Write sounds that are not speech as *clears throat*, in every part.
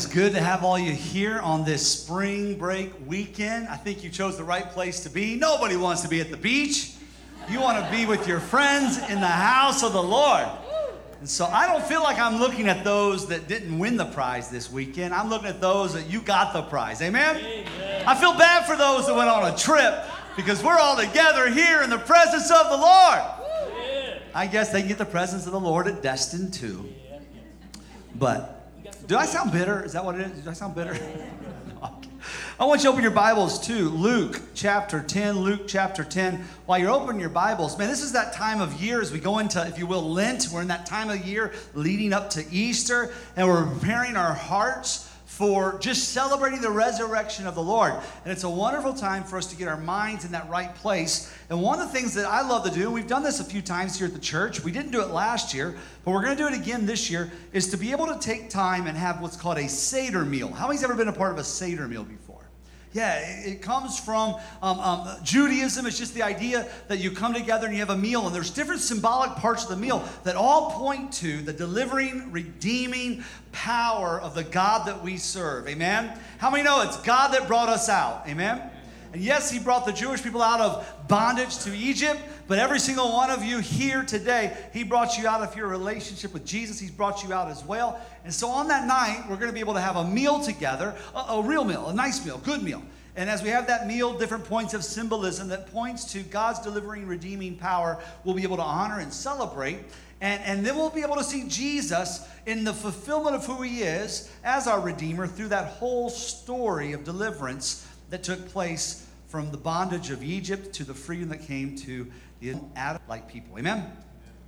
is good to have all you here on this spring break weekend. I think you chose the right place to be. Nobody wants to be at the beach. You want to be with your friends in the house of the Lord. And so I don't feel like I'm looking at those that didn't win the prize this weekend. I'm looking at those that you got the prize. Amen? Amen. I feel bad for those that went on a trip because we're all together here in the presence of the Lord. I guess they can get the presence of the Lord at Destin too. But do I sound bitter? Is that what it is? Do I sound bitter? *laughs* I want you to open your Bibles to Luke chapter 10. Luke chapter 10. While you're opening your Bibles, man, this is that time of year as we go into, if you will, Lent. We're in that time of year leading up to Easter, and we're preparing our hearts for just celebrating the resurrection of the Lord. And it's a wonderful time for us to get our minds in that right place. And one of the things that I love to do, we've done this a few times here at the church, we didn't do it last year, but we're going to do it again this year, is to be able to take time and have what's called a Seder meal. How many's ever been a part of a Seder meal before? Yeah, it comes from um, um, Judaism. It's just the idea that you come together and you have a meal, and there's different symbolic parts of the meal that all point to the delivering, redeeming power of the God that we serve. Amen? How many know it's God that brought us out? Amen? And yes, He brought the Jewish people out of bondage to Egypt, but every single one of you here today, He brought you out of your relationship with Jesus. He's brought you out as well. And so on that night, we're going to be able to have a meal together, a, a real meal, a nice meal, good meal. And as we have that meal, different points of symbolism that points to God's delivering, redeeming power, we'll be able to honor and celebrate. And, and then we'll be able to see Jesus in the fulfillment of who he is as our Redeemer through that whole story of deliverance that took place from the bondage of Egypt to the freedom that came to the Adam like people. Amen?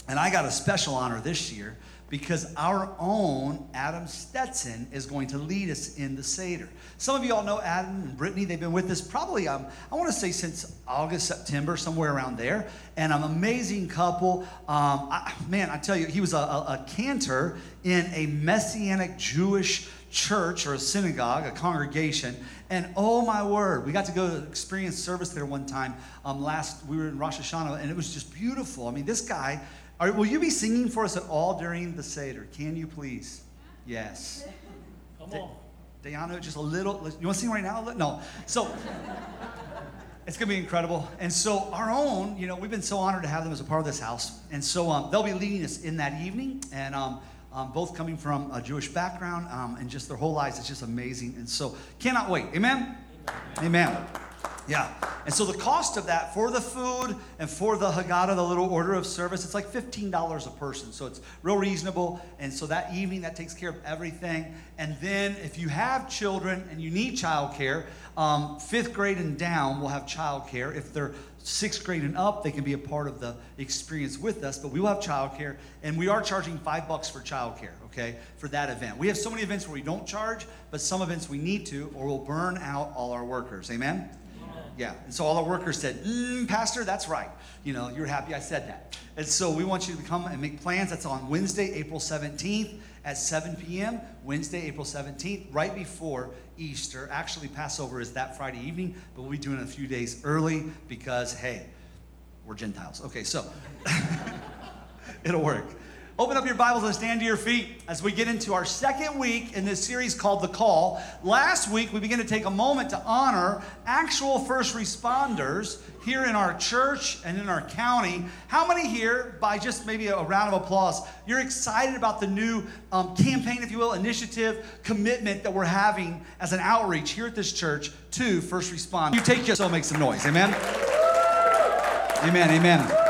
And I got a special honor this year because our own Adam Stetson is going to lead us in the Seder. Some of you all know Adam and Brittany. They've been with us probably, um, I want to say since August, September, somewhere around there. And an amazing couple. Um, I, man, I tell you, he was a, a, a cantor in a Messianic Jewish church or a synagogue, a congregation. And oh my word, we got to go to experience service there one time um, last, we were in Rosh Hashanah, and it was just beautiful. I mean, this guy, are, will you be singing for us at all during the Seder? Can you please? Yes. Come on. Diana, just a little, you want to sing right now? No. So, it's going to be incredible. And so, our own, you know, we've been so honored to have them as a part of this house. And so, um, they'll be leading us in that evening. And, um, um, both coming from a Jewish background um, and just their whole lives. It's just amazing. And so, cannot wait. Amen? Amen. Amen. Yeah. And so the cost of that for the food and for the Haggadah, the little order of service, it's like $15 a person. So it's real reasonable. And so that evening, that takes care of everything. And then if you have children and you need childcare, um, fifth grade and down will have childcare. If they're sixth grade and up, they can be a part of the experience with us. But we will have childcare, and we are charging five bucks for childcare, okay, for that event. We have so many events where we don't charge, but some events we need to, or we'll burn out all our workers. Amen? Yeah. And so all our workers said, mm, Pastor, that's right. You know, you're happy I said that. And so we want you to come and make plans. That's on Wednesday, April 17th at 7 p.m. Wednesday, April 17th, right before Easter. Actually, Passover is that Friday evening, but we'll be doing it a few days early because, hey, we're Gentiles. Okay, so *laughs* it'll work. Open up your Bibles and stand to your feet as we get into our second week in this series called The Call. Last week, we began to take a moment to honor actual first responders here in our church and in our county. How many here, by just maybe a round of applause, you're excited about the new um, campaign, if you will, initiative, commitment that we're having as an outreach here at this church to first responders? You take your so make some noise. Amen. Amen. Amen.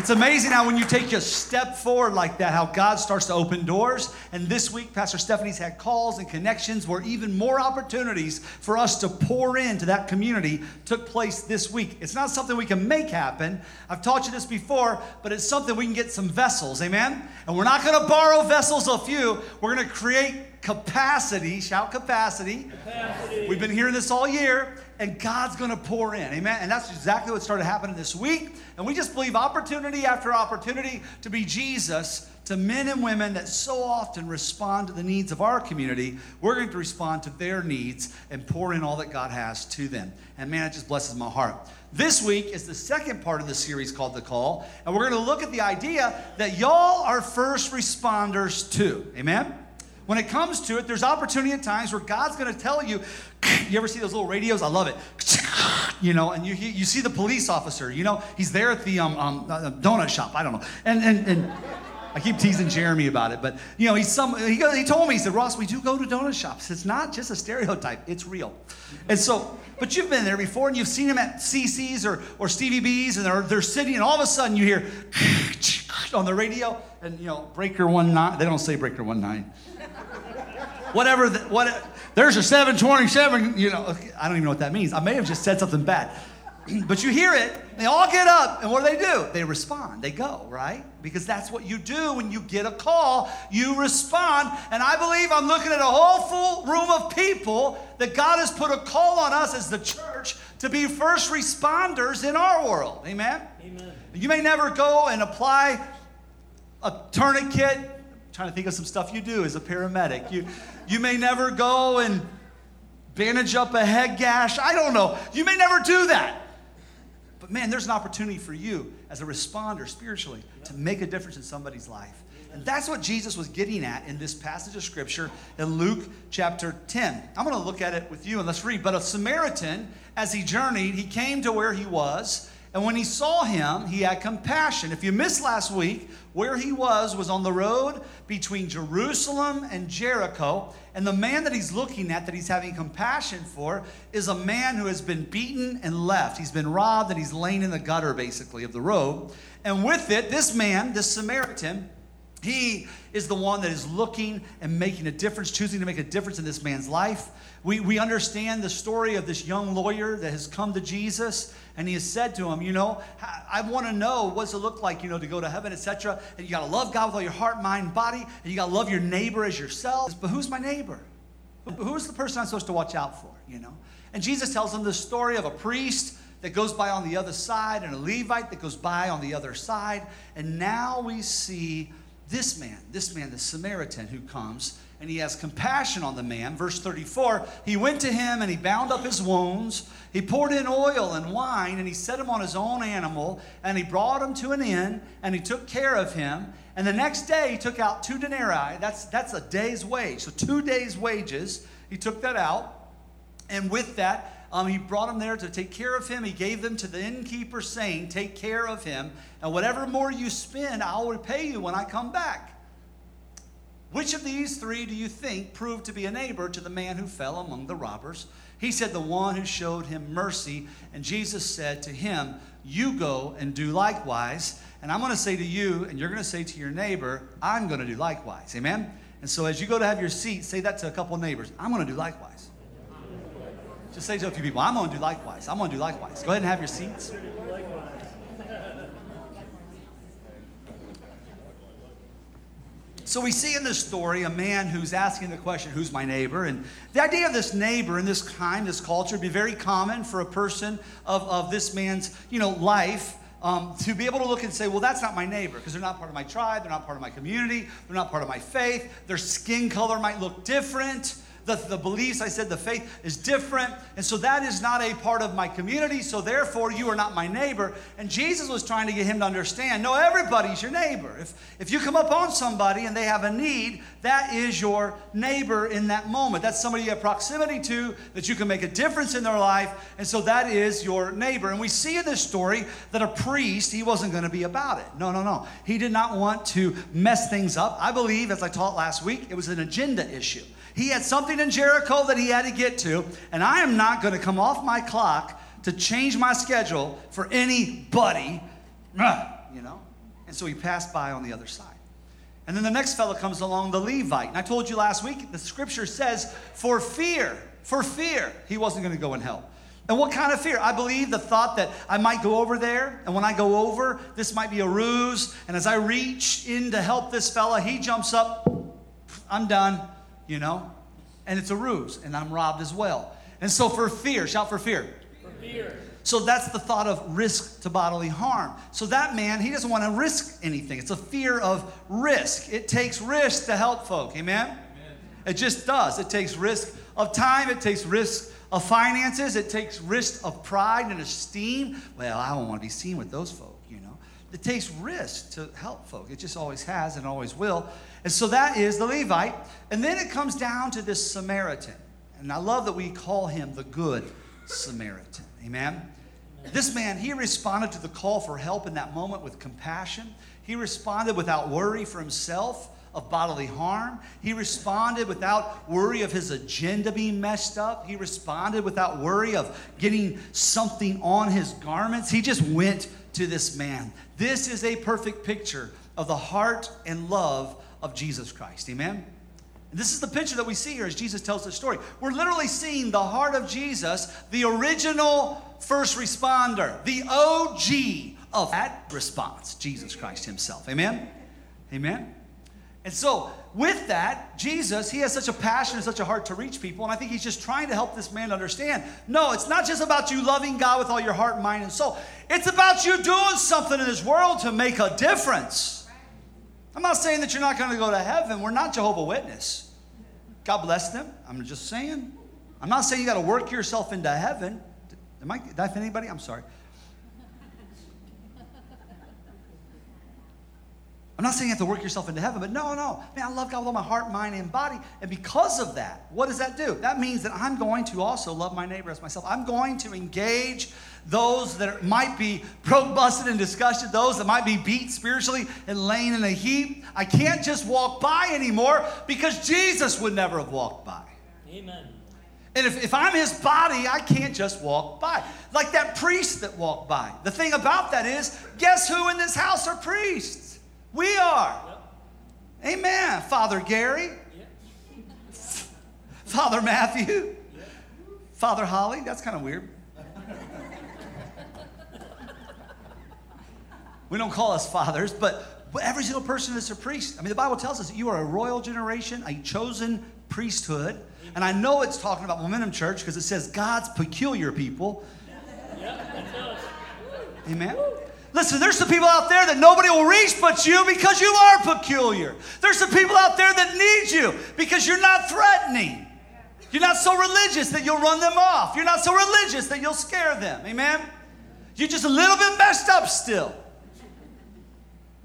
It's amazing how when you take a step forward like that, how God starts to open doors. And this week, Pastor Stephanie's had calls and connections where even more opportunities for us to pour into that community took place this week. It's not something we can make happen. I've taught you this before, but it's something we can get some vessels, amen? And we're not going to borrow vessels a few, we're going to create capacity. Shout capacity. capacity. We've been hearing this all year and God's to pour in. Amen. And that's exactly what started happening this week. And we just believe opportunity after opportunity to be Jesus to men and women that so often respond to the needs of our community. We're going to respond to their needs and pour in all that God has to them. And man, it just blesses my heart. This week is the second part of the series called The Call. And we're going to look at the idea that y'all are first responders too. Amen. When it comes to it, there's opportunity at times where God's going to tell you. *clears throat* You ever see those little radios? I love it. *clears throat* You know, and you, you see the police officer. You know, he's there at the um, um, uh, donut shop. I don't know, and and and. I keep teasing Jeremy about it, but you know, he's some. He, he told me, he said, Ross, we do go to donut shops. It's not just a stereotype; it's real. And so, but you've been there before, and you've seen him at CiCi's or or Stevie B's, and they're they're sitting, and all of a sudden you hear *clears throat* on the radio, and you know, breaker one nine. They don't say breaker one nine. Whatever. The, what? There's a 727. You know, I don't even know what that means. I may have just said something bad. *clears throat* but you hear it, they all get up, and what do they do? They respond, they go, right? Because that's what you do when you get a call, you respond. And I believe I'm looking at a whole full room of people that God has put a call on us as the church to be first responders in our world. Amen? Amen. You may never go and apply a tourniquet. I'm trying to think of some stuff you do as a paramedic. You, you may never go and bandage up a head gash. I don't know. You may never do that. But man, there's an opportunity for you as a responder spiritually to make a difference in somebody's life. And that's what Jesus was getting at in this passage of scripture in Luke chapter 10. I'm going to look at it with you and let's read. But a Samaritan, as he journeyed, he came to where he was. And when he saw him, he had compassion. If you missed last week, where he was was on the road between Jerusalem and Jericho. And the man that he's looking at, that he's having compassion for, is a man who has been beaten and left. He's been robbed and he's laying in the gutter, basically, of the road. And with it, this man, this Samaritan, he is the one that is looking and making a difference, choosing to make a difference in this man's life. We, we understand the story of this young lawyer that has come to Jesus and he has said to him, You know, I want to know what's it look like, you know, to go to heaven, etc. And you got to love God with all your heart, mind, body, and you got to love your neighbor as yourself. But who's my neighbor? Who's the person I'm supposed to watch out for, you know? And Jesus tells him the story of a priest that goes by on the other side and a Levite that goes by on the other side. And now we see this man, this man, the Samaritan, who comes and he has compassion on the man. Verse 34 He went to him and he bound up his wounds. He poured in oil and wine and he set him on his own animal and he brought him to an inn and he took care of him. And the next day he took out two denarii. That's, that's a day's wage. So, two days' wages. He took that out. And with that, um, he brought him there to take care of him. He gave them to the innkeeper, saying, Take care of him. And whatever more you spend, I will repay you when I come back. Which of these three do you think proved to be a neighbor to the man who fell among the robbers? He said, The one who showed him mercy. And Jesus said to him, You go and do likewise. And I'm going to say to you, and you're going to say to your neighbor, I'm going to do likewise. Amen? And so as you go to have your seat, say that to a couple of neighbors. I'm going to do likewise. Just say to a few people, I'm going to do likewise. I'm going to do likewise. Go ahead and have your seats. So we see in this story a man who's asking the question, Who's my neighbor? And the idea of this neighbor in this time, this culture, would be very common for a person of, of this man's you know, life. Um, to be able to look and say, well, that's not my neighbor because they're not part of my tribe, they're not part of my community, they're not part of my faith, their skin color might look different. The, the beliefs, I said, the faith is different. And so that is not a part of my community. So therefore, you are not my neighbor. And Jesus was trying to get him to understand no, everybody's your neighbor. If, if you come up on somebody and they have a need, that is your neighbor in that moment. That's somebody you have proximity to, that you can make a difference in their life. And so that is your neighbor. And we see in this story that a priest, he wasn't going to be about it. No, no, no. He did not want to mess things up. I believe, as I taught last week, it was an agenda issue. He had something in Jericho that he had to get to, and I am not going to come off my clock to change my schedule for anybody, you know? And so he passed by on the other side. And then the next fellow comes along, the Levite. And I told you last week, the scripture says, for fear, for fear, he wasn't going to go and help. And what kind of fear? I believe the thought that I might go over there, and when I go over, this might be a ruse. And as I reach in to help this fella, he jumps up, I'm done you know? And it's a ruse, and I'm robbed as well. And so for fear, shout for fear. For fear. So that's the thought of risk to bodily harm. So that man, he doesn't want to risk anything. It's a fear of risk. It takes risk to help folk. Amen? Amen? It just does. It takes risk of time, it takes risk of finances, it takes risk of pride and esteem. Well, I don't want to be seen with those folk, you know. It takes risk to help folk. It just always has and always will. And so that is the Levite. And then it comes down to this Samaritan. And I love that we call him the Good Samaritan. Amen? This man, he responded to the call for help in that moment with compassion. He responded without worry for himself of bodily harm. He responded without worry of his agenda being messed up. He responded without worry of getting something on his garments. He just went to this man. This is a perfect picture of the heart and love of Jesus Christ. Amen? This is the picture that we see here as Jesus tells the story. We're literally seeing the heart of Jesus, the original first responder, the OG of that response, Jesus Christ Himself. Amen? Amen? And so, with that, Jesus, he has such a passion and such a heart to reach people. And I think he's just trying to help this man understand no, it's not just about you loving God with all your heart, mind, and soul. It's about you doing something in this world to make a difference. I'm not saying that you're not going to go to heaven. We're not Jehovah Witness. God bless them. I'm just saying. I'm not saying you got to work yourself into heaven. Am I, did I offend anybody? I'm sorry. I'm not saying you have to work yourself into heaven, but no, no. Man, I love God with all my heart, mind, and body. And because of that, what does that do? That means that I'm going to also love my neighbor as myself. I'm going to engage those that might be broke, busted, and disgusted, those that might be beat spiritually and laying in a heap. I can't just walk by anymore because Jesus would never have walked by. Amen. And if, if I'm his body, I can't just walk by. Like that priest that walked by. The thing about that is, guess who in this house are priests? We are. Yep. Amen. Father Gary, yep. *laughs* Father Matthew, yep. Father Holly. That's kind of weird. *laughs* we don't call us fathers, but, every single person is a priest. I mean, the Bible tells us that you are a royal generation, a chosen priesthood. And I know it's talking about Momentum Church because it says God's peculiar people. Amen. Listen, there's some people out there that nobody will reach but you because you are peculiar. There's some people out there that need you because you're not threatening. You're not so religious that you'll run them off. You're not so religious that you'll scare them. Amen? You're just a little bit messed up still.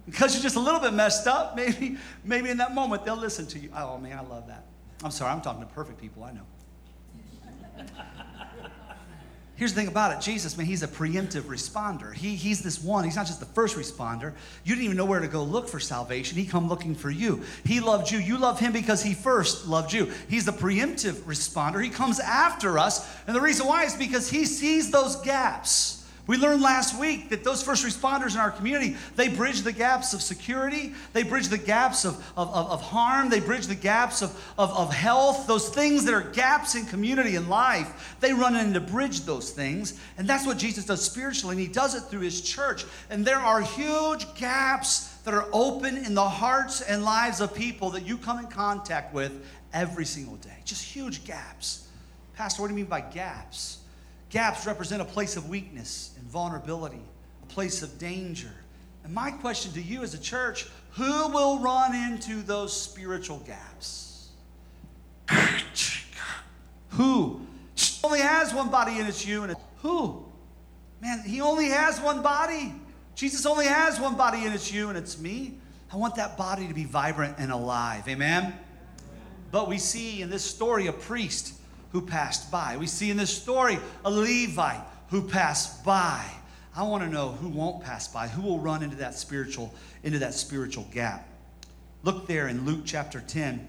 Because you're just a little bit messed up, *laughs* maybe, maybe in that moment they'll listen to you. Oh man, I love that. I'm sorry, I'm talking to perfect people, I know. Here's the thing about it Jesus, man, he's a preemptive responder. He, he's this one, he's not just the first responder. You didn't even know where to go look for salvation. He come looking for you. He loved you. You love him because he first loved you. He's the preemptive responder. He comes after us. And the reason why is because he sees those gaps. We learned last week that those first responders in our community, they bridge the gaps of security, they bridge the gaps of, of, of, of harm, they bridge the gaps of, of, of health, those things that are gaps in community and life. They run in to bridge those things. And that's what Jesus does spiritually, and he does it through his church. And there are huge gaps that are open in the hearts and lives of people that you come in contact with every single day. Just huge gaps. Pastor, what do you mean by gaps? Gaps represent a place of weakness and vulnerability, a place of danger. And my question to you as a church who will run into those spiritual gaps? who? Only has one body and it's you and it's who? Man, he only has one body. Jesus only has one body and it's you and it's me. I want that body to be vibrant and alive. Amen? But we see in this story a priest who passed by. We see in this story a Levite who passed by. I want to know who won't pass by, who will run into that spiritual into that spiritual gap. Look there in Luke chapter 10.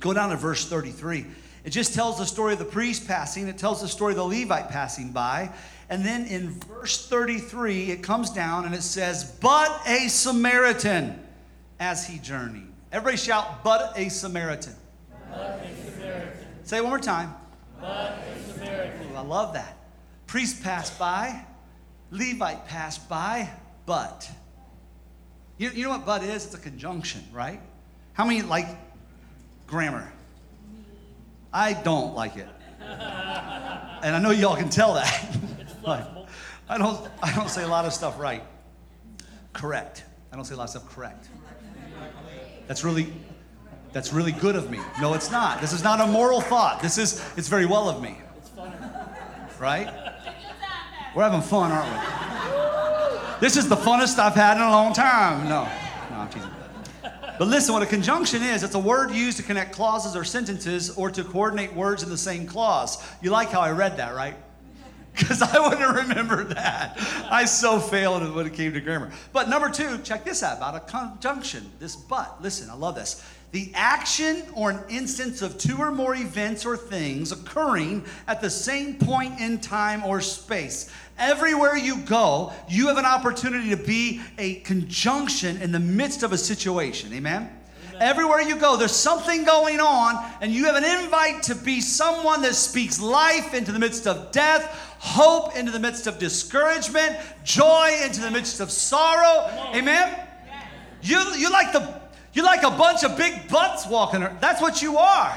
Go down to verse 33. It just tells the story of the priest passing, it tells the story of the Levite passing by. And then in verse 33, it comes down and it says, But a Samaritan as he journeyed. Everybody shout, But a Samaritan. But Say it one more time. Ooh, I love that. Priest passed by, Levite passed by, but. You, you know what but is? It's a conjunction, right? How many like grammar? I don't like it. and I know y'all can tell that. *laughs* I don't I don't say a lot of stuff right. Correct. I don't say a lot of stuff correct. That's really that's really good of me. No, it's not. This is not a moral thought. This is, it's very well of me. Right? We're having fun, aren't we? This is the funnest I've had in a long time. No, no, I'm teasing. But listen, what a conjunction is, it's a word used to connect clauses or sentences or to coordinate words in the same clause. You like how I read that, right? *laughs* Because I wouldn't have remembered that. I so failed when it came to grammar. But number two, check this out about a conjunction, this but. Listen, I love this. The action or an instance of two or more events or things occurring at the same point in time or space. Everywhere you go, you have an opportunity to be a conjunction in the midst of a situation. Amen? Everywhere you go, there's something going on, and you have an invite to be someone that speaks life into the midst of death, hope into the midst of discouragement, joy into the midst of sorrow. Amen? You, you like the you like a bunch of big butts walking. around. That's what you are.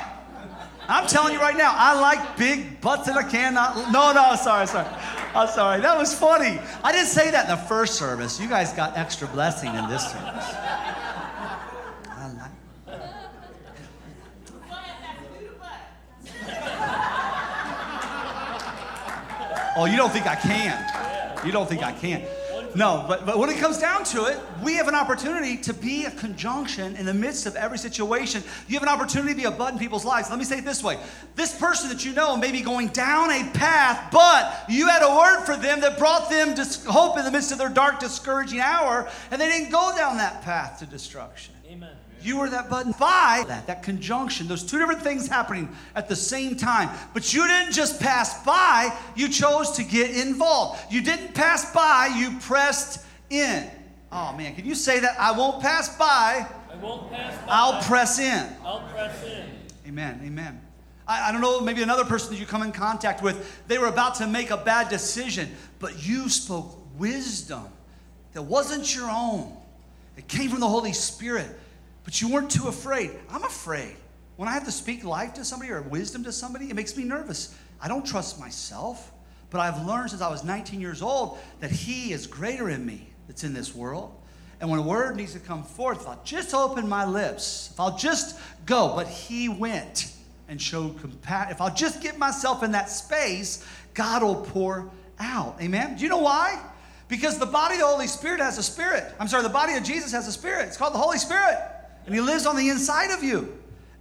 I'm telling you right now, I like big butts that I cannot. No, no, sorry, sorry. I'm sorry. That was funny. I didn't say that in the first service. You guys got extra blessing in this service. I like. Oh, you don't think I can? You don't think I can? No, but, but when it comes down to it, we have an opportunity to be a conjunction in the midst of every situation. You have an opportunity to be a bud in people's lives. Let me say it this way this person that you know may be going down a path, but you had a word for them that brought them hope in the midst of their dark, discouraging hour, and they didn't go down that path to destruction. Amen. You were that button by that, that conjunction, those two different things happening at the same time. But you didn't just pass by, you chose to get involved. You didn't pass by, you pressed in. Oh man, can you say that? I won't pass by, I won't pass by. I'll press in. I'll press in. Amen, amen. I, I don't know, maybe another person that you come in contact with, they were about to make a bad decision, but you spoke wisdom that wasn't your own. It came from the Holy Spirit, but you weren't too afraid. I'm afraid. When I have to speak life to somebody or wisdom to somebody, it makes me nervous. I don't trust myself, but I've learned since I was 19 years old that He is greater in me that's in this world. And when a word needs to come forth, if I'll just open my lips, if I'll just go, but He went and showed compassion. If I'll just get myself in that space, God will pour out. Amen? Do you know why? Because the body of the Holy Spirit has a spirit. I'm sorry, the body of Jesus has a spirit. It's called the Holy Spirit. And He lives on the inside of you.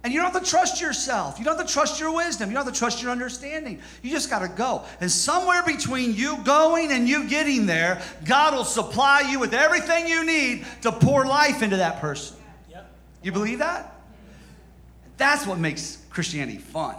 And you don't have to trust yourself. You don't have to trust your wisdom. You don't have to trust your understanding. You just got to go. And somewhere between you going and you getting there, God will supply you with everything you need to pour life into that person. Yep. You believe that? That's what makes Christianity fun.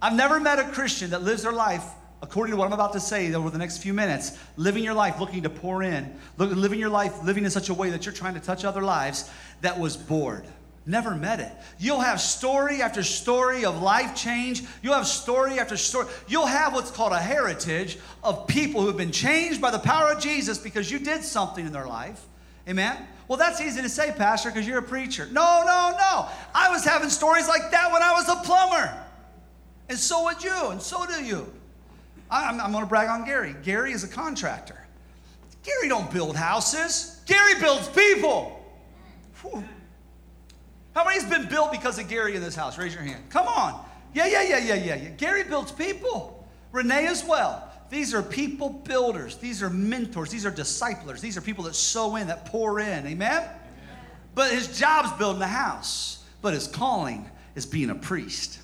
I've never met a Christian that lives their life according to what I'm about to say over the next few minutes, living your life looking to pour in, living your life living in such a way that you're trying to touch other lives that was bored. Never met it. You'll have story after story of life change. You'll have story after story. You'll have what's called a heritage of people who have been changed by the power of Jesus because you did something in their life. Amen? Well, that's easy to say, Pastor, because you're a preacher. No, no, no. I was having stories like that when I was a plumber. And so would you, and so do you. I'm, I'm going to brag on Gary. Gary is a contractor. Gary don't build houses. Gary builds people. Whew. How many's been built because of Gary in this house? Raise your hand. Come on. Yeah, yeah, yeah, yeah, yeah, yeah. Gary builds people. Renee as well. These are people builders. These are mentors. These are disciplers. These are people that sow in, that pour in. Amen? But his job's building a house. But his calling is being a priest.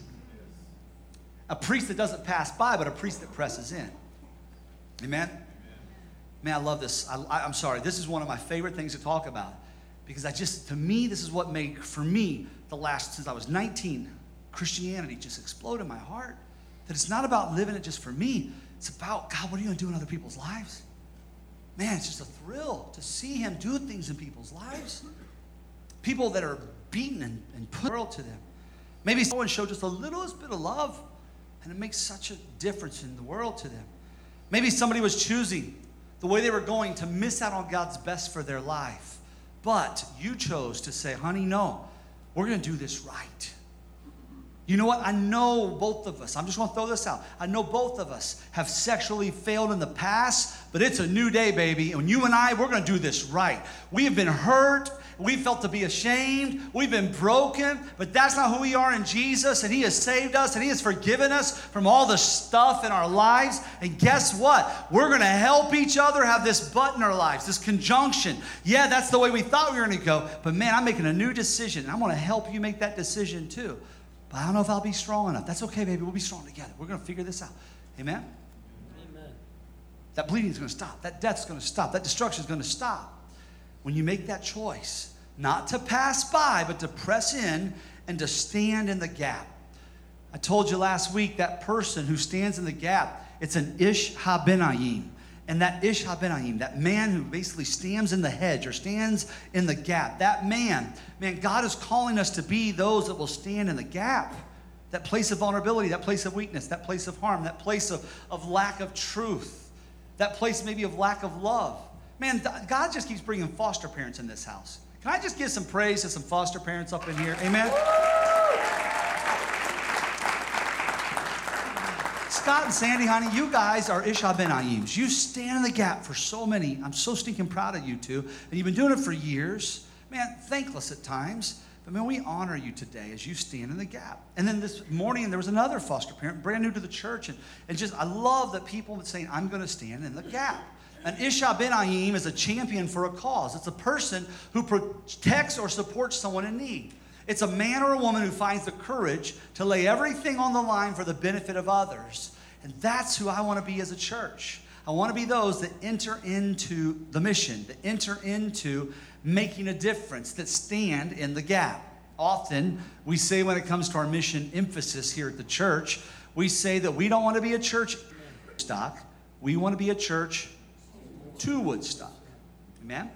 A priest that doesn't pass by, but a priest that presses in. Amen? Man, I love this. I, I'm sorry. This is one of my favorite things to talk about because I just, to me, this is what made, for me, the last, since I was 19, Christianity just exploded in my heart. That it's not about living it just for me, it's about, God, what are you going to do in other people's lives? Man, it's just a thrill to see Him do things in people's lives. People that are beaten and, and put world to them. Maybe someone showed just the littlest bit of love, and it makes such a difference in the world to them. Maybe somebody was choosing the way they were going to miss out on God's best for their life. But you chose to say, honey, no, we're going to do this right. You know what? I know both of us. I'm just going to throw this out. I know both of us have sexually failed in the past, but it's a new day, baby. And you and I, we're going to do this right. We have been hurt. We felt to be ashamed. We've been broken, but that's not who we are in Jesus. And He has saved us and He has forgiven us from all the stuff in our lives. And guess what? We're going to help each other have this but in our lives, this conjunction. Yeah, that's the way we thought we were going to go, but man, I'm making a new decision. And I want to help you make that decision too. But I don't know if I'll be strong enough. That's okay, baby. We'll be strong together. We're going to figure this out. Amen? Amen. That bleeding is going to stop. That death's going to stop. That destruction is going to stop. When you make that choice, not to pass by, but to press in and to stand in the gap. I told you last week that person who stands in the gap, it's an Ish HaBenayim. And that Ish HaBenayim, that man who basically stands in the hedge or stands in the gap, that man, man, God is calling us to be those that will stand in the gap. That place of vulnerability, that place of weakness, that place of harm, that place of, of lack of truth, that place maybe of lack of love. Man, God just keeps bringing foster parents in this house. Can I just give some praise to some foster parents up in here? Amen. Scott and Sandy, honey, you guys are Ish HaBenayims. You stand in the gap for so many. I'm so stinking proud of you two. And you've been doing it for years. Man, thankless at times. But man, we honor you today as you stand in the gap. And then this morning, there was another foster parent, brand new to the church. And, and just, I love that people saying, I'm going to stand in the gap. An Ish HaBenayim is a champion for a cause. It's a person who protects or supports someone in need. It's a man or a woman who finds the courage to lay everything on the line for the benefit of others. And that's who I want to be as a church. I want to be those that enter into the mission, that enter into making a difference, that stand in the gap. Often, we say when it comes to our mission emphasis here at the church, we say that we don't want to be a church stock, we want to be a church to Woodstock. Amen?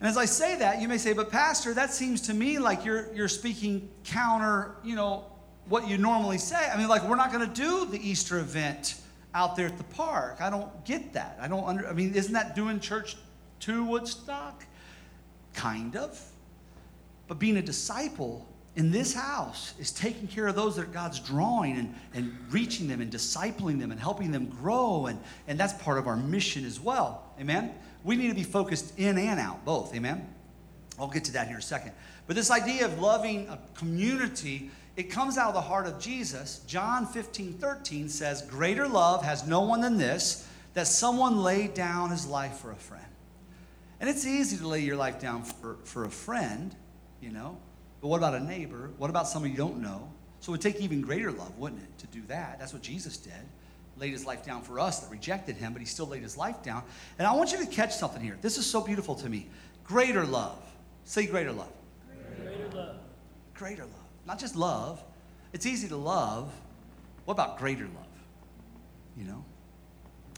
And as I say that, you may say, but Pastor, that seems to me like you're, you're speaking counter, you know, what you normally say. I mean, like, we're not going to do the Easter event out there at the park. I don't get that. I don't under, I mean, isn't that doing church to Woodstock? Kind of. But being a disciple in this house is taking care of those that God's drawing and, and reaching them and discipling them and helping them grow. And, and that's part of our mission as well. Amen? we need to be focused in and out, both. Amen? I'll get to that here in a second. But this idea of loving a community, it comes out of the heart of Jesus. John 15, 13 says, Greater love has no one than this, that someone laid down his life for a friend. And it's easy to lay your life down for, for a friend, you know. But what about a neighbor? What about someone you don't know? So it would take even greater love, wouldn't it, to do that? That's what Jesus did laid his life down for us that rejected him, but he still laid his life down. And I want you to catch something here. This is so beautiful to me. Greater love. Say greater love. Greater love. Greater love. Not just love. It's easy to love. What about greater love? You know?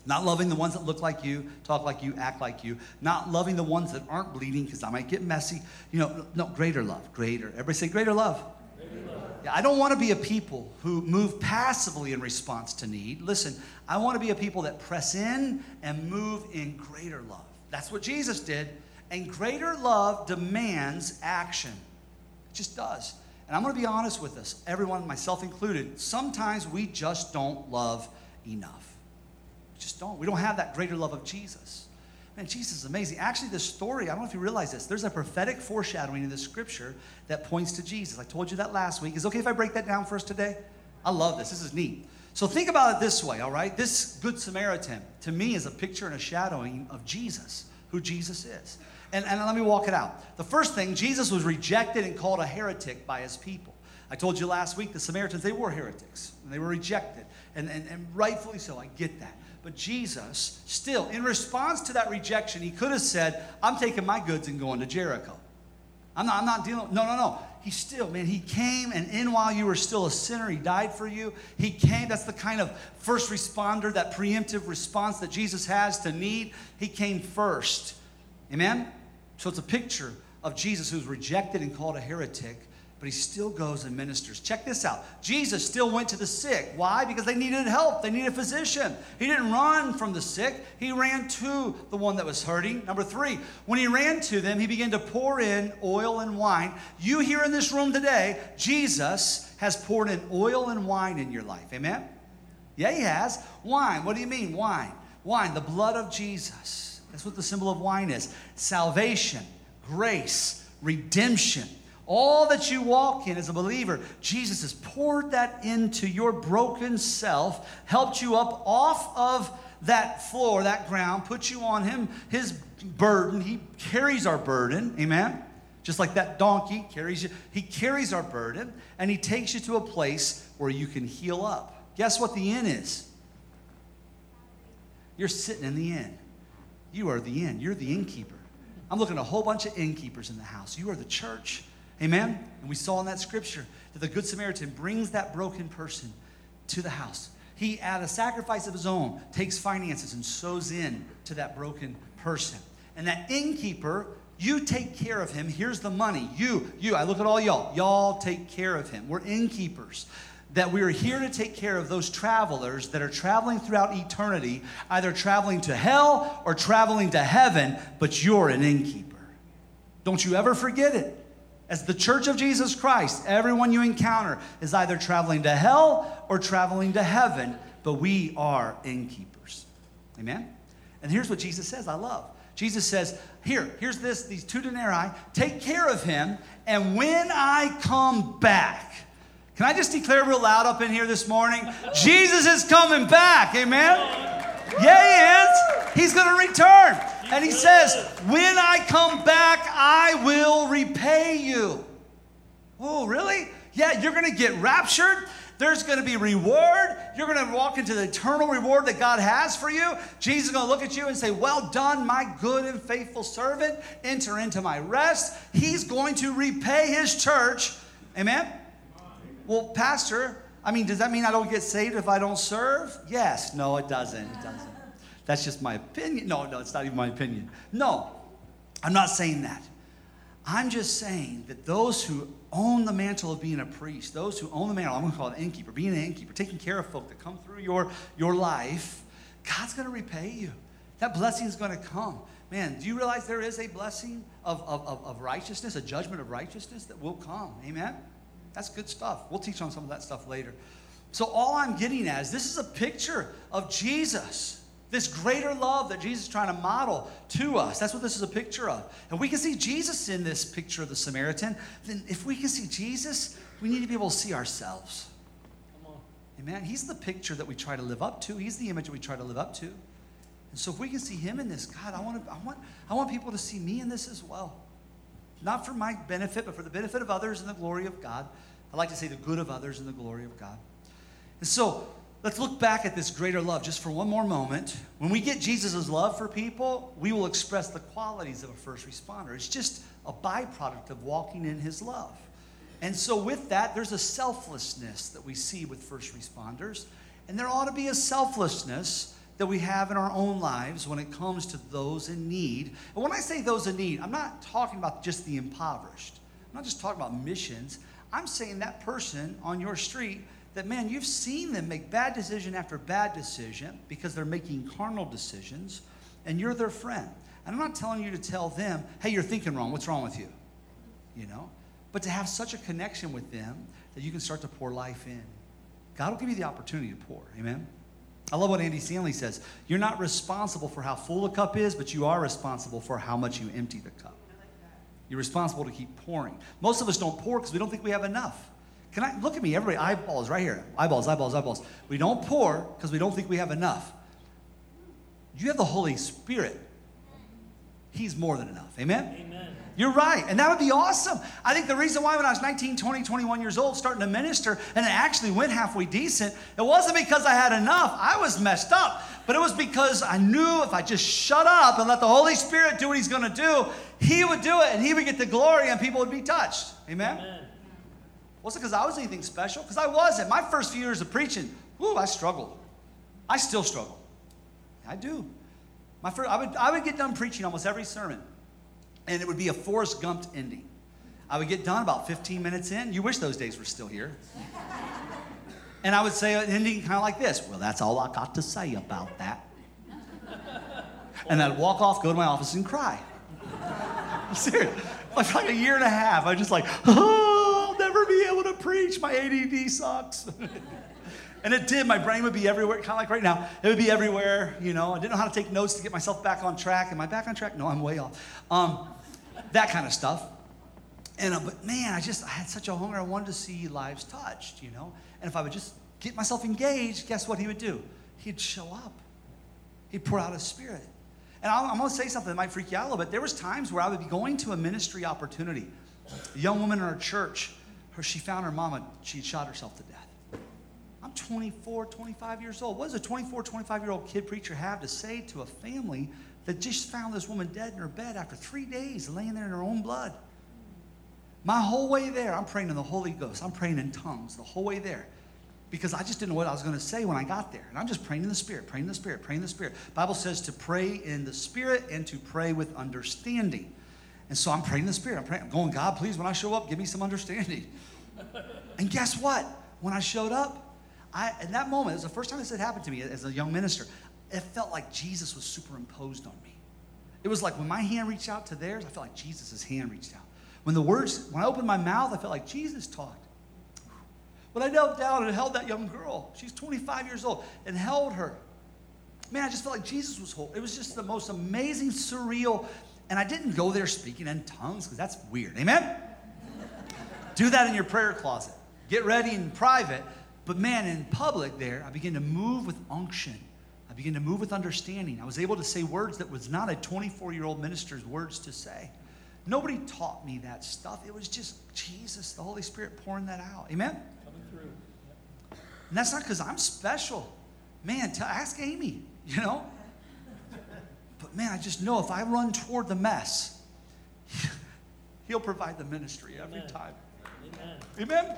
Not loving the ones that look like you, talk like you, act like you. Not loving the ones that aren't bleeding because I might get messy. You know, no, greater love. Greater. Everybody say greater love. Yeah. I don't want to be a people who move passively in response to need. Listen, I want to be a people that press in and move in greater love. That's what Jesus did. And greater love demands action. It just does. And I'm going to be honest with us, everyone, myself included. Sometimes we just don't love enough. We just don't. We don't have that greater love of Jesus. Man, Jesus is amazing. Actually, this story, I don't know if you realize this, there's a prophetic foreshadowing in the scripture that points to Jesus. I told you that last week. Is okay if I break that down for us today? I love this. This is neat. So think about it this way, all right? This Good Samaritan, to me, is a picture and a shadowing of Jesus, who Jesus is. And, and let me walk it out. The first thing, Jesus was rejected and called a heretic by his people. I told you last week the Samaritans, they were heretics, and they were rejected, and, and, and rightfully so. I get that. But Jesus, still, in response to that rejection, he could have said, I'm taking my goods and going to Jericho. I'm not, I'm not dealing, no, no, no. He still, man, he came and in while you were still a sinner, he died for you. He came, that's the kind of first responder, that preemptive response that Jesus has to need. He came first. Amen? So it's a picture of Jesus who's rejected and called a heretic but he still goes and ministers. Check this out. Jesus still went to the sick. Why? Because they needed help. They needed a physician. He didn't run from the sick, he ran to the one that was hurting. Number three, when he ran to them, he began to pour in oil and wine. You here in this room today, Jesus has poured in oil and wine in your life. Amen? Yeah, he has. Wine. What do you mean, wine? Wine, the blood of Jesus. That's what the symbol of wine is salvation, grace, redemption. All that you walk in as a believer, Jesus has poured that into your broken self, helped you up off of that floor, that ground, put you on him, his burden. He carries our burden. Amen. Just like that donkey carries you, he carries our burden and he takes you to a place where you can heal up. Guess what the inn is? You're sitting in the inn. You are the inn. You're the innkeeper. I'm looking at a whole bunch of innkeepers in the house. You are the church. Amen? And we saw in that scripture that the Good Samaritan brings that broken person to the house. He, at a sacrifice of his own, takes finances and sows in to that broken person. And that innkeeper, you take care of him. Here's the money. You, you, I look at all y'all. Y'all take care of him. We're innkeepers that we are here to take care of those travelers that are traveling throughout eternity, either traveling to hell or traveling to heaven, but you're an innkeeper. Don't you ever forget it. As the church of Jesus Christ, everyone you encounter is either traveling to hell or traveling to heaven, but we are innkeepers. Amen? And here's what Jesus says I love. Jesus says, Here, here's this, these two denarii, take care of him, and when I come back, can I just declare real loud up in here this morning? *laughs* Jesus is coming back. Amen? Yeah, he is. He's to return. And he says, When I come back, I will repay you. Oh, really? Yeah, you're going to get raptured. There's going to be reward. You're going to walk into the eternal reward that God has for you. Jesus is going to look at you and say, Well done, my good and faithful servant. Enter into my rest. He's going to repay his church. Amen? Well, Pastor, I mean, does that mean I don't get saved if I don't serve? Yes. No, it doesn't. It doesn't. That's just my opinion. No, no, it's not even my opinion. No, I'm not saying that. I'm just saying that those who own the mantle of being a priest, those who own the mantle, I'm going to call it innkeeper, being an innkeeper, taking care of folk that come through your, your life, God's going to repay you. That blessing is going to come. Man, do you realize there is a blessing of, of, of righteousness, a judgment of righteousness that will come? Amen? That's good stuff. We'll teach on some of that stuff later. So, all I'm getting at is this is a picture of Jesus, this greater love that Jesus is trying to model to us. That's what this is a picture of. And we can see Jesus in this picture of the Samaritan. Then, if we can see Jesus, we need to be able to see ourselves. Amen. He's the picture that we try to live up to. He's the image that we try to live up to. And so if we can see him in this, God, I want to, I want, I want people to see me in this as well. Not for my benefit, but for the benefit of others and the glory of God. I like to say the good of others and the glory of God. And so let's look back at this greater love just for one more moment. When we get Jesus' love for people, we will express the qualities of a first responder. It's just a byproduct of walking in his love. And so, with that, there's a selflessness that we see with first responders. And there ought to be a selflessness that we have in our own lives when it comes to those in need. And when I say those in need, I'm not talking about just the impoverished, I'm not just talking about missions. I'm saying that person on your street that, man, you've seen them make bad decision after bad decision because they're making carnal decisions, and you're their friend. And I'm not telling you to tell them, hey, you're thinking wrong. What's wrong with you? You know? But to have such a connection with them that you can start to pour life in. God will give you the opportunity to pour. Amen? I love what Andy Stanley says. You're not responsible for how full a cup is, but you are responsible for how much you empty the cup. You're responsible to keep pouring. Most of us don't pour because we don't think we have enough. Can I look at me? Everybody, eyeballs right here. Eyeballs, eyeballs, eyeballs. We don't pour because we don't think we have enough. You have the Holy Spirit. He's more than enough. Amen? Amen. You're right. And that would be awesome. I think the reason why when I was 19, 20, 21 years old, starting to minister, and it actually went halfway decent, it wasn't because I had enough. I was messed up. But it was because I knew if I just shut up and let the Holy Spirit do what He's going to do, He would do it and He would get the glory and people would be touched. Amen? Amen. Wasn't because I was anything special, because I wasn't. My first few years of preaching, whoo, I struggled. I still struggle. I do. My first, I, would, I would get done preaching almost every sermon, and it would be a Forrest Gump ending. I would get done about 15 minutes in. You wish those days were still here. *laughs* and I would say an ending kind of like this Well, that's all I got to say about that. And I'd walk off, go to my office, and cry. *laughs* I'm serious. Like, like a year and a half, I just like, *gasps* oh, be able to preach. My ADD sucks. *laughs* and it did. My brain would be everywhere, kind of like right now. It would be everywhere. You know, I didn't know how to take notes to get myself back on track. Am I back on track? No, I'm way off. Um, that kind of stuff. And uh, but man, I just I had such a hunger. I wanted to see lives touched, you know. And if I would just get myself engaged, guess what he would do? He'd show up. He'd pour out his spirit. And I'm, going to say something that might freak you out a little bit. There was times where I would be going to a ministry opportunity. A young woman in our church, her, she found her mama. She had shot herself to death. I'm 24, 25 years old. What does a 24, 25 year old kid preacher have to say to a family that just found this woman dead in her bed after three days, laying there in her own blood? My whole way there, I'm praying in the Holy Ghost. I'm praying in tongues the whole way there because I just didn't know what I was going to say when I got there. And I'm just praying in the Spirit, praying in the Spirit, praying in the Spirit. Bible says to pray in the Spirit and to pray with understanding. And so I'm praying in the Spirit. I'm praying, I'm going, God, please, when I show up, give me some understanding. *laughs* and guess what? When I showed up, I, in that moment, it was the first time this had happened to me as a young minister, it felt like Jesus was superimposed on me. It was like when my hand reached out to theirs, I felt like Jesus' hand reached out. When the words, when I opened my mouth, I felt like Jesus talked. When I knelt down and held that young girl, she's 25 years old, and held her, man, I just felt like Jesus was whole. It was just the most amazing, surreal, and I didn't go there speaking in tongues because that's weird. Amen? Do that in your prayer closet. Get ready in private. But man, in public there, I began to move with unction. I began to move with understanding. I was able to say words that was not a 24 year old minister's words to say. Nobody taught me that stuff. It was just Jesus, the Holy Spirit pouring that out. Amen? Coming through. And that's not because I'm special. Man, tell, ask Amy, *laughs* you know? But man, I just know if I run toward the mess, *laughs* he'll provide the ministry every Amen. time. Amen. Amen?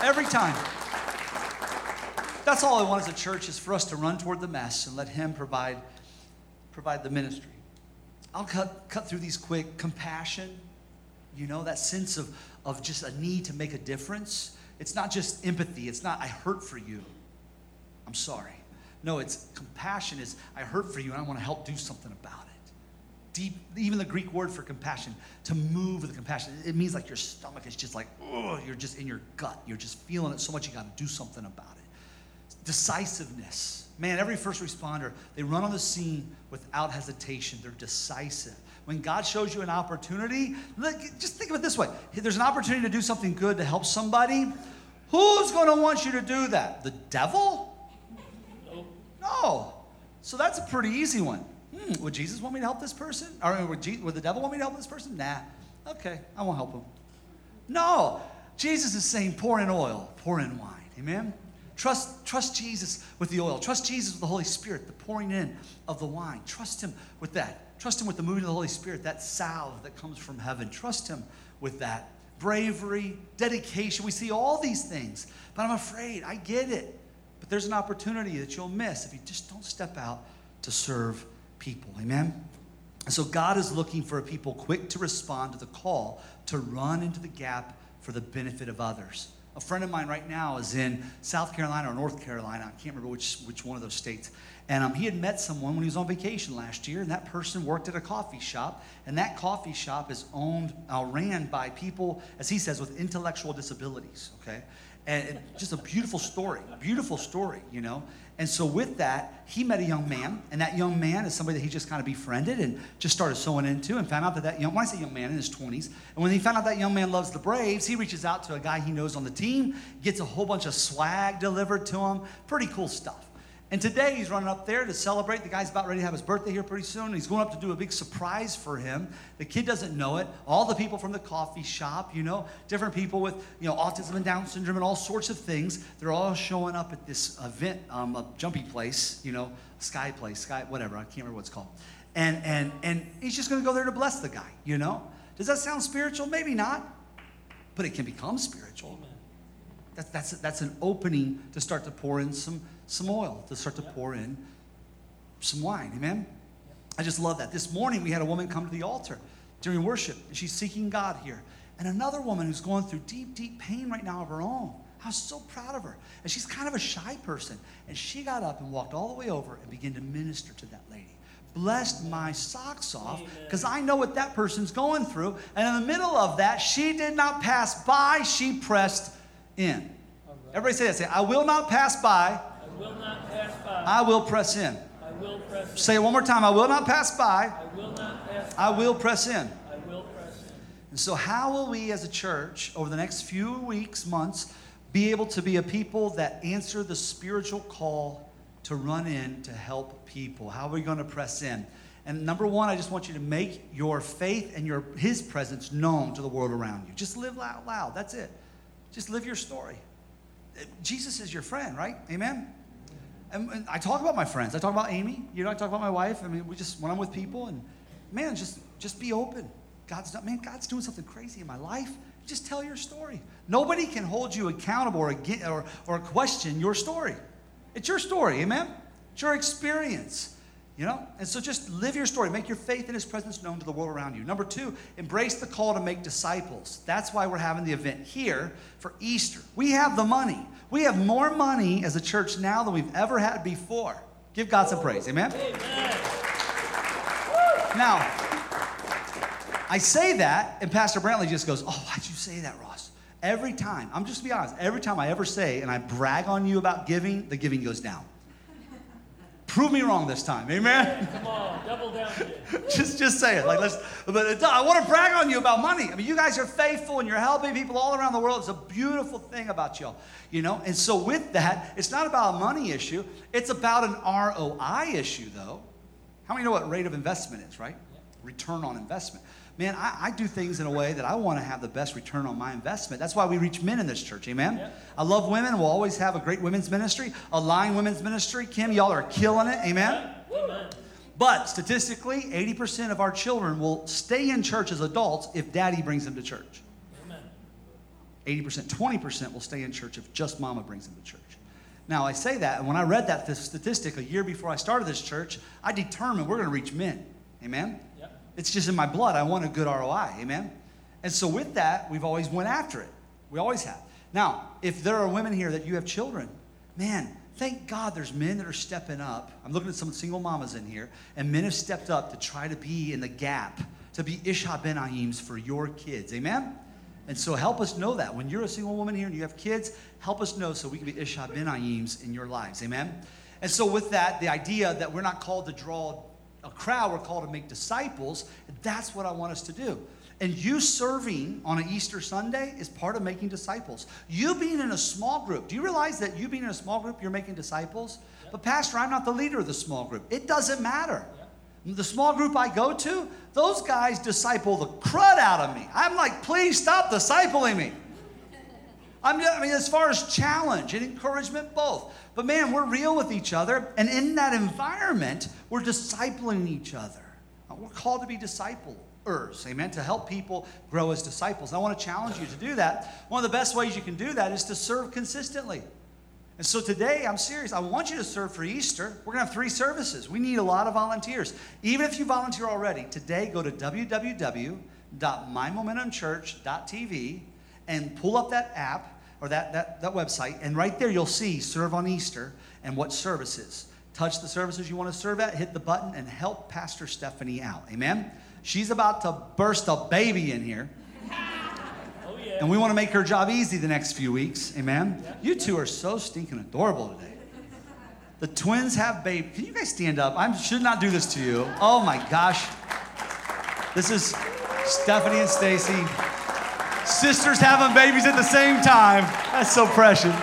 Every time. That's all I want as a church is for us to run toward the mess and let him provide, provide the ministry. I'll cut, cut through these quick. Compassion, you know, that sense of, of just a need to make a difference. It's not just empathy. It's not, I hurt for you. I'm sorry. No, it's compassion is, I hurt for you and I want to help do something about it. Deep, even the Greek word for compassion, to move with compassion, it means like your stomach is just like, oh, you're just in your gut. You're just feeling it so much you got to do something about it. Decisiveness. Man, every first responder, they run on the scene without hesitation. They're decisive. When God shows you an opportunity, look, just think of it this way there's an opportunity to do something good to help somebody. Who's going to want you to do that? The devil? No. So that's a pretty easy one. Hmm, would Jesus want me to help this person? Or would, would the devil want me to help this person? Nah. Okay, I won't help him. No. Jesus is saying, pour in oil, pour in wine. Amen? Trust, trust Jesus with the oil. Trust Jesus with the Holy Spirit, the pouring in of the wine. Trust Him with that. Trust Him with the moving of the Holy Spirit, that salve that comes from heaven. Trust Him with that. Bravery, dedication. We see all these things. But I'm afraid, I get it. But there's an opportunity that you'll miss if you just don't step out to serve people. Amen? And so God is looking for a people quick to respond to the call to run into the gap for the benefit of others. A friend of mine right now is in South Carolina or North Carolina. I can't remember which, which one of those states. And um, he had met someone when he was on vacation last year, and that person worked at a coffee shop. And that coffee shop is owned, uh, ran by people, as he says, with intellectual disabilities, okay? And it, just a beautiful story, beautiful story, you know? And so with that, he met a young man, and that young man is somebody that he just kind of befriended and just started sewing into, and found out that that young, when I say young man, in his 20s, and when he found out that young man loves the Braves, he reaches out to a guy he knows on the team, gets a whole bunch of swag delivered to him, pretty cool stuff. And today he's running up there to celebrate. The guy's about ready to have his birthday here pretty soon. He's going up to do a big surprise for him. The kid doesn't know it. All the people from the coffee shop, you know, different people with, you know, autism and Down syndrome and all sorts of things, they're all showing up at this event, um, a jumpy place, you know, sky place, sky, whatever. I can't remember what it's called. And, and, and he's just going to go there to bless the guy, you know? Does that sound spiritual? Maybe not. But it can become spiritual. That, that's, that's an opening to start to pour in some, some oil, to start to pour in some wine. Amen? I just love that. This morning we had a woman come to the altar during worship, and she's seeking God here. And another woman who's going through deep, deep pain right now of her own. I was so proud of her. And she's kind of a shy person. And she got up and walked all the way over and began to minister to that lady. Blessed my socks off because I know what that person's going through. And in the middle of that, she did not pass by, she pressed in. Everybody say that. Say, I will not pass by, I will not pass by. I will press in. I I will press in. Say it one more time. I will not pass by. I will not pass. by. I will press in. I will press in. And so, how will we as a church over the next few weeks, months, be able to be a people that answer the spiritual call to run in to help people? How are we going to press in? And number one, I just want you to make your faith and your His presence known to the world around you. Just live out loud. That's it. Just live your story. Jesus is your friend, right? Amen. And, and I talk about my friends. I talk about Amy. You know, I talk about my wife. I mean, we just when I'm with people, and man, just just be open. God's not, man, God's doing something crazy in my life. Just tell your story. Nobody can hold you accountable or, or, or question your story. It's your story, amen? It's your experience. You know? And so just live your story. Make your faith in his presence known to the world around you. Number two, embrace the call to make disciples. That's why we're having the event here for Easter. We have the money. We have more money as a church now than we've ever had before. Give God some praise. Amen? Amen. Now, I say that, and Pastor Brantley just goes, Oh, why'd you say that, Ross? Every time, I'm just to be honest, every time I ever say and I brag on you about giving, the giving goes down. Prove me wrong this time, amen? Come on, double down *laughs* just, just say it. Like, let's. But uh, I want to brag on you about money. I mean, you guys are faithful and you're helping people all around the world. It's a beautiful thing about y'all, you know. And so with that, it's not about a money issue. It's about an ROI issue, though. How many know what rate of investment is, right? Return on investment. Man, I, I do things in a way that I want to have the best return on my investment. That's why we reach men in this church, amen? Yeah. I love women. We'll always have a great women's ministry, a line women's ministry. Kim, y'all are killing it, amen? Amen. But statistically, 80% of our children will stay in church as adults if daddy brings them to church. Amen. 80%, 20% will stay in church if just mama brings them to church. Now, I say that, and when I read that statistic a year before I started this church, I determined we're going to reach men. Amen? It's just in my blood. I want a good ROI. Amen? And so with that, we've always went after it. We always have. Now, if there are women here that you have children, man, thank God there's men that are stepping up. I'm looking at some single mamas in here, and men have stepped up to try to be in the gap, to be Ish HaBenayims for your kids. Amen? And so help us know that. When you're a single woman here and you have kids, help us know so we can be Ish HaBenayims in your lives. Amen? And so with that, the idea that we're not called to draw a crowd, we're called to make disciples, that's what I want us to do. And you serving on an Easter Sunday is part of making disciples. You being in a small group, do you realize that you being in a small group, you're making disciples? But, Pastor, I'm not the leader of the small group. It doesn't matter. The small group I go to, those guys disciple the crud out of me. I'm like, please stop discipling me. *laughs* I'm, I mean, as far as challenge and encouragement, both. But man, we're real with each other. And in that environment, we're discipling each other. Uh, we're called to be disciplers, amen, to help people grow as disciples. I want to challenge you to do that. One of the best ways you can do that is to serve consistently. And so today, I'm serious. I want you to serve for Easter. We're going to have three services. We need a lot of volunteers. Even if you volunteer already, today go to www.mymomentumchurch.tv and pull up that app or that, that, that website. And right there, you'll see Serve on Easter and what services. Touch the services you want to serve at, hit the button, and help Pastor Stephanie out. Amen? She's about to burst a baby in here. *laughs* Oh, yeah. And we want to make her job easy the next few weeks. Amen. You two are so stinking adorable today. The twins have baby. Can you guys stand up? I should not do this to you. Oh my gosh. This is Stephanie and Stacy. Sisters having babies at the same time. That's so precious.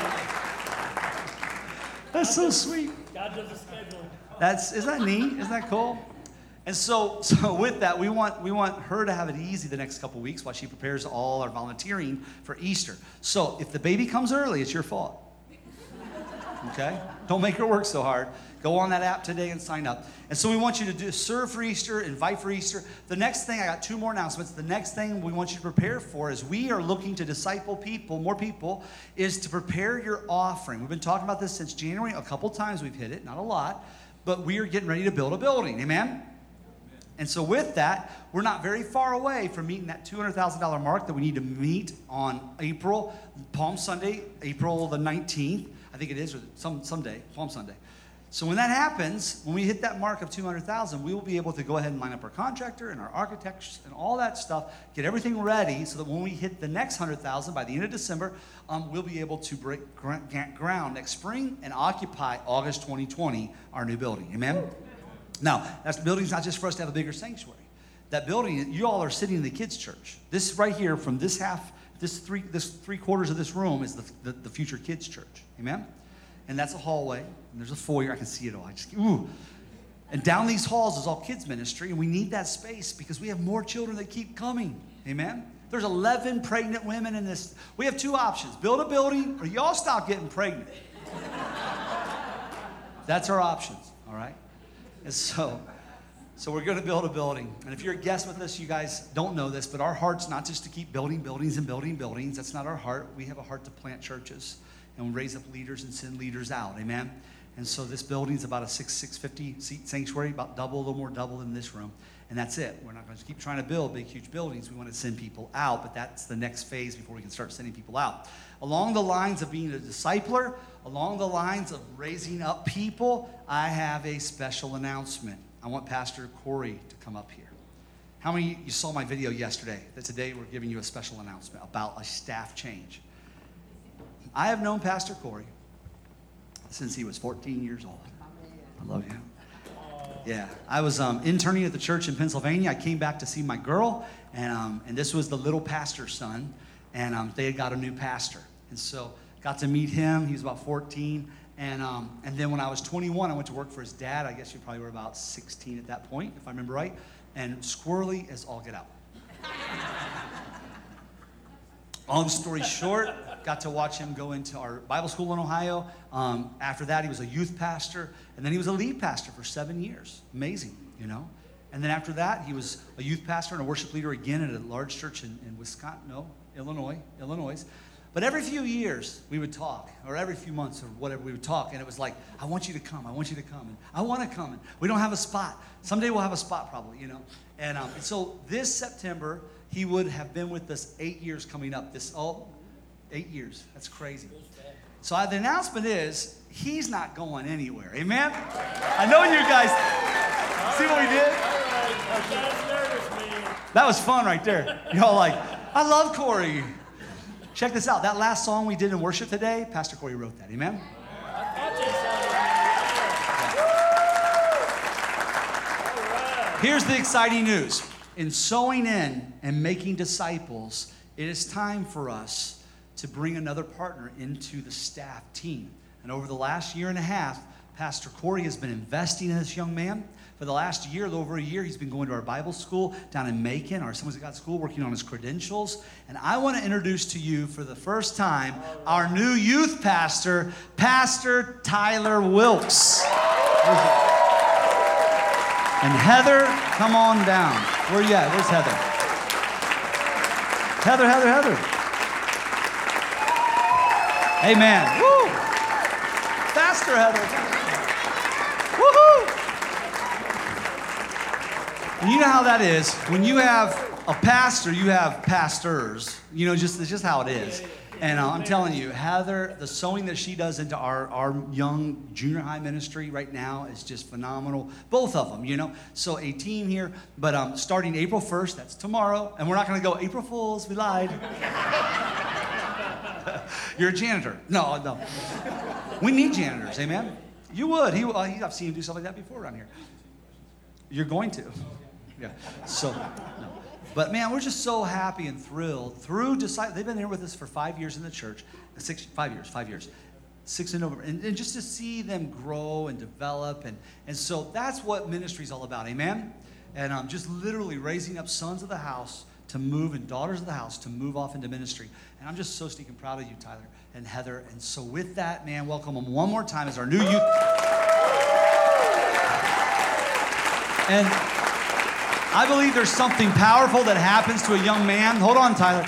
That's so sweet. God does a schedule. That's isn't that neat? Isn't that cool? And so, so with that, we want we want her to have it easy the next couple weeks while she prepares all our volunteering for Easter. So if the baby comes early, it's your fault. Okay? Don't make her work so hard. Go on that app today and sign up. And so we want you to do serve for Easter, invite for Easter. The next thing, I got two more announcements. The next thing we want you to prepare for is we are looking to disciple people, more people, is to prepare your offering. We've been talking about this since January. A couple times we've hit it, not a lot, but we are getting ready to build a building. Amen? And so, with that, we're not very far away from meeting that $200,000 mark that we need to meet on April, Palm Sunday, April the 19th. I think it is, or some someday, Palm Sunday. So when that happens, when we hit that mark of 200,000, we will be able to go ahead and line up our contractor and our architects and all that stuff, get everything ready so that when we hit the next 100,000 by the end of December, um, we'll be able to break ground next spring and occupy August 2020 our new building. Amen. Now, that building's not just for us to have a bigger sanctuary. That building, you all are sitting in the kids' church. This right here, from this half, this three, this three quarters of this room is the, the, the future kids' church. Amen? And that's a hallway, and there's a foyer. I can see it all. I just, ooh. And down these halls is all kids' ministry, and we need that space because we have more children that keep coming. Amen? There's 11 pregnant women in this. We have two options build a building, or y'all stop getting pregnant. *laughs* That's our options, all right? And so, so we're going to build a building. And if you're a guest with us, you guys don't know this, but our heart's not just to keep building buildings and building buildings. That's not our heart. We have a heart to plant churches and raise up leaders and send leaders out. Amen. And so this building is about a six, 650 seat sanctuary, about double, a little more double than this room. And that's it. We're not going to keep trying to build big, huge buildings. We want to send people out, but that's the next phase before we can start sending people out. Along the lines of being a discipler, along the lines of raising up people, I have a special announcement. I want Pastor Corey to come up here. How many you saw my video yesterday that today we're giving you a special announcement about a staff change? I have known Pastor Corey since he was 14 years old. I love you. Yeah, I was um, interning at the church in Pennsylvania. I came back to see my girl, and, um, and this was the little pastor's son, and um, they had got a new pastor. And so got to meet him. He was about 14. And, um, and then when I was 21, I went to work for his dad. I guess you probably were about 16 at that point, if I remember right. And squirrely as all get out. Long story short, got to watch him go into our Bible school in Ohio. Um, after that, he was a youth pastor, and then he was a lead pastor for seven years. Amazing, you know? And then after that, he was a youth pastor and a worship leader again at a large church in, in Wisconsin, no, Illinois, Illinois. But every few years, we would talk, or every few months, or whatever, we would talk, and it was like, I want you to come, I want you to come, and I want to come, and we don't have a spot. Someday we'll have a spot, probably, you know? And, um, and so this September, he would have been with us eight years coming up. This, all eight years. That's crazy. So the announcement is he's not going anywhere. Amen? I know you guys see what we did? That was fun right there. Y'all like, I love Corey. Check this out. That last song we did in worship today, Pastor Corey wrote that. Amen? Here's the exciting news in sowing in and making disciples, it is time for us to bring another partner into the staff team. And over the last year and a half, Pastor Corey has been investing in this young man. For the last year, over a year, he's been going to our Bible school down in Macon, our of God school, working on his credentials. And I want to introduce to you for the first time our new youth pastor, Pastor Tyler Wilkes. And Heather, come on down. Where you at? Where's Heather? Heather, Heather, Heather. Amen. Woo! Faster, Heather. Woohoo! You know how that is. When you have a pastor, you have pastors. You know, just it's just how it is. And uh, I'm telling you, Heather, the sewing that she does into our, our young junior high ministry right now is just phenomenal. Both of them, you know. So a team here, but um, starting April 1st, that's tomorrow, and we're not going to go April Fools, we lied. *laughs* You're a janitor. No, no. We need janitors, amen. You would. He, uh, I've seen him do stuff like that before around here. You're going to. Yeah. So, no. But man, we're just so happy and thrilled through disciples. They've been here with us for five years in the church, six, five years, five years, six in November, and, and just to see them grow and develop, and and so that's what ministry is all about, amen. And um, just literally raising up sons of the house to move and daughters of the house to move off into ministry. And I'm just so stinking proud of you, Tyler and Heather. And so with that, man, welcome them one more time as our new youth. And I believe there's something powerful that happens to a young man. Hold on, Tyler.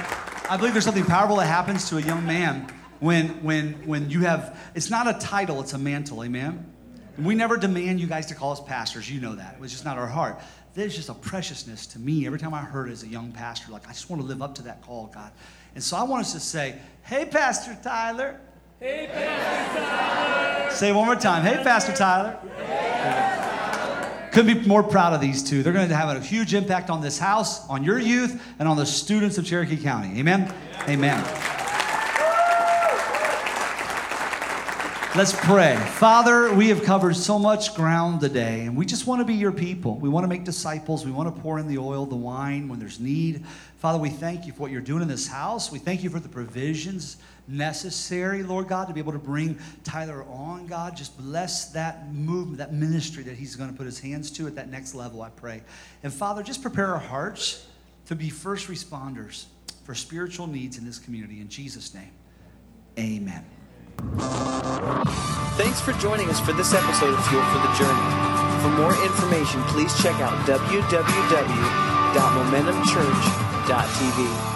I believe there's something powerful that happens to a young man when when when you have it's not a title, it's a mantle, amen. And we never demand you guys to call us pastors. You know that. It was just not our heart. There's just a preciousness to me every time I heard as a young pastor. Like, I just want to live up to that call, God. And so I want us to say, hey, Pastor Tyler, Hey, Pastor Tyler. Say it one more time. Hey, Pastor Tyler. Couldn't be more proud of these two. They're going to have a huge impact on this house, on your youth, and on the students of Cherokee County. Amen? Amen. Let's pray. Father, we have covered so much ground today, and we just want to be your people. We want to make disciples. We want to pour in the oil, the wine when there's need. Father, we thank you for what you're doing in this house. We thank you for the provisions necessary, Lord God, to be able to bring Tyler on, God. Just bless that movement, that ministry that he's going to put his hands to at that next level, I pray. And Father, just prepare our hearts to be first responders for spiritual needs in this community. In Jesus' name, amen. Thanks for joining us for this episode of Fuel for the Journey. For more information, please check out www.momentumchurch.tv.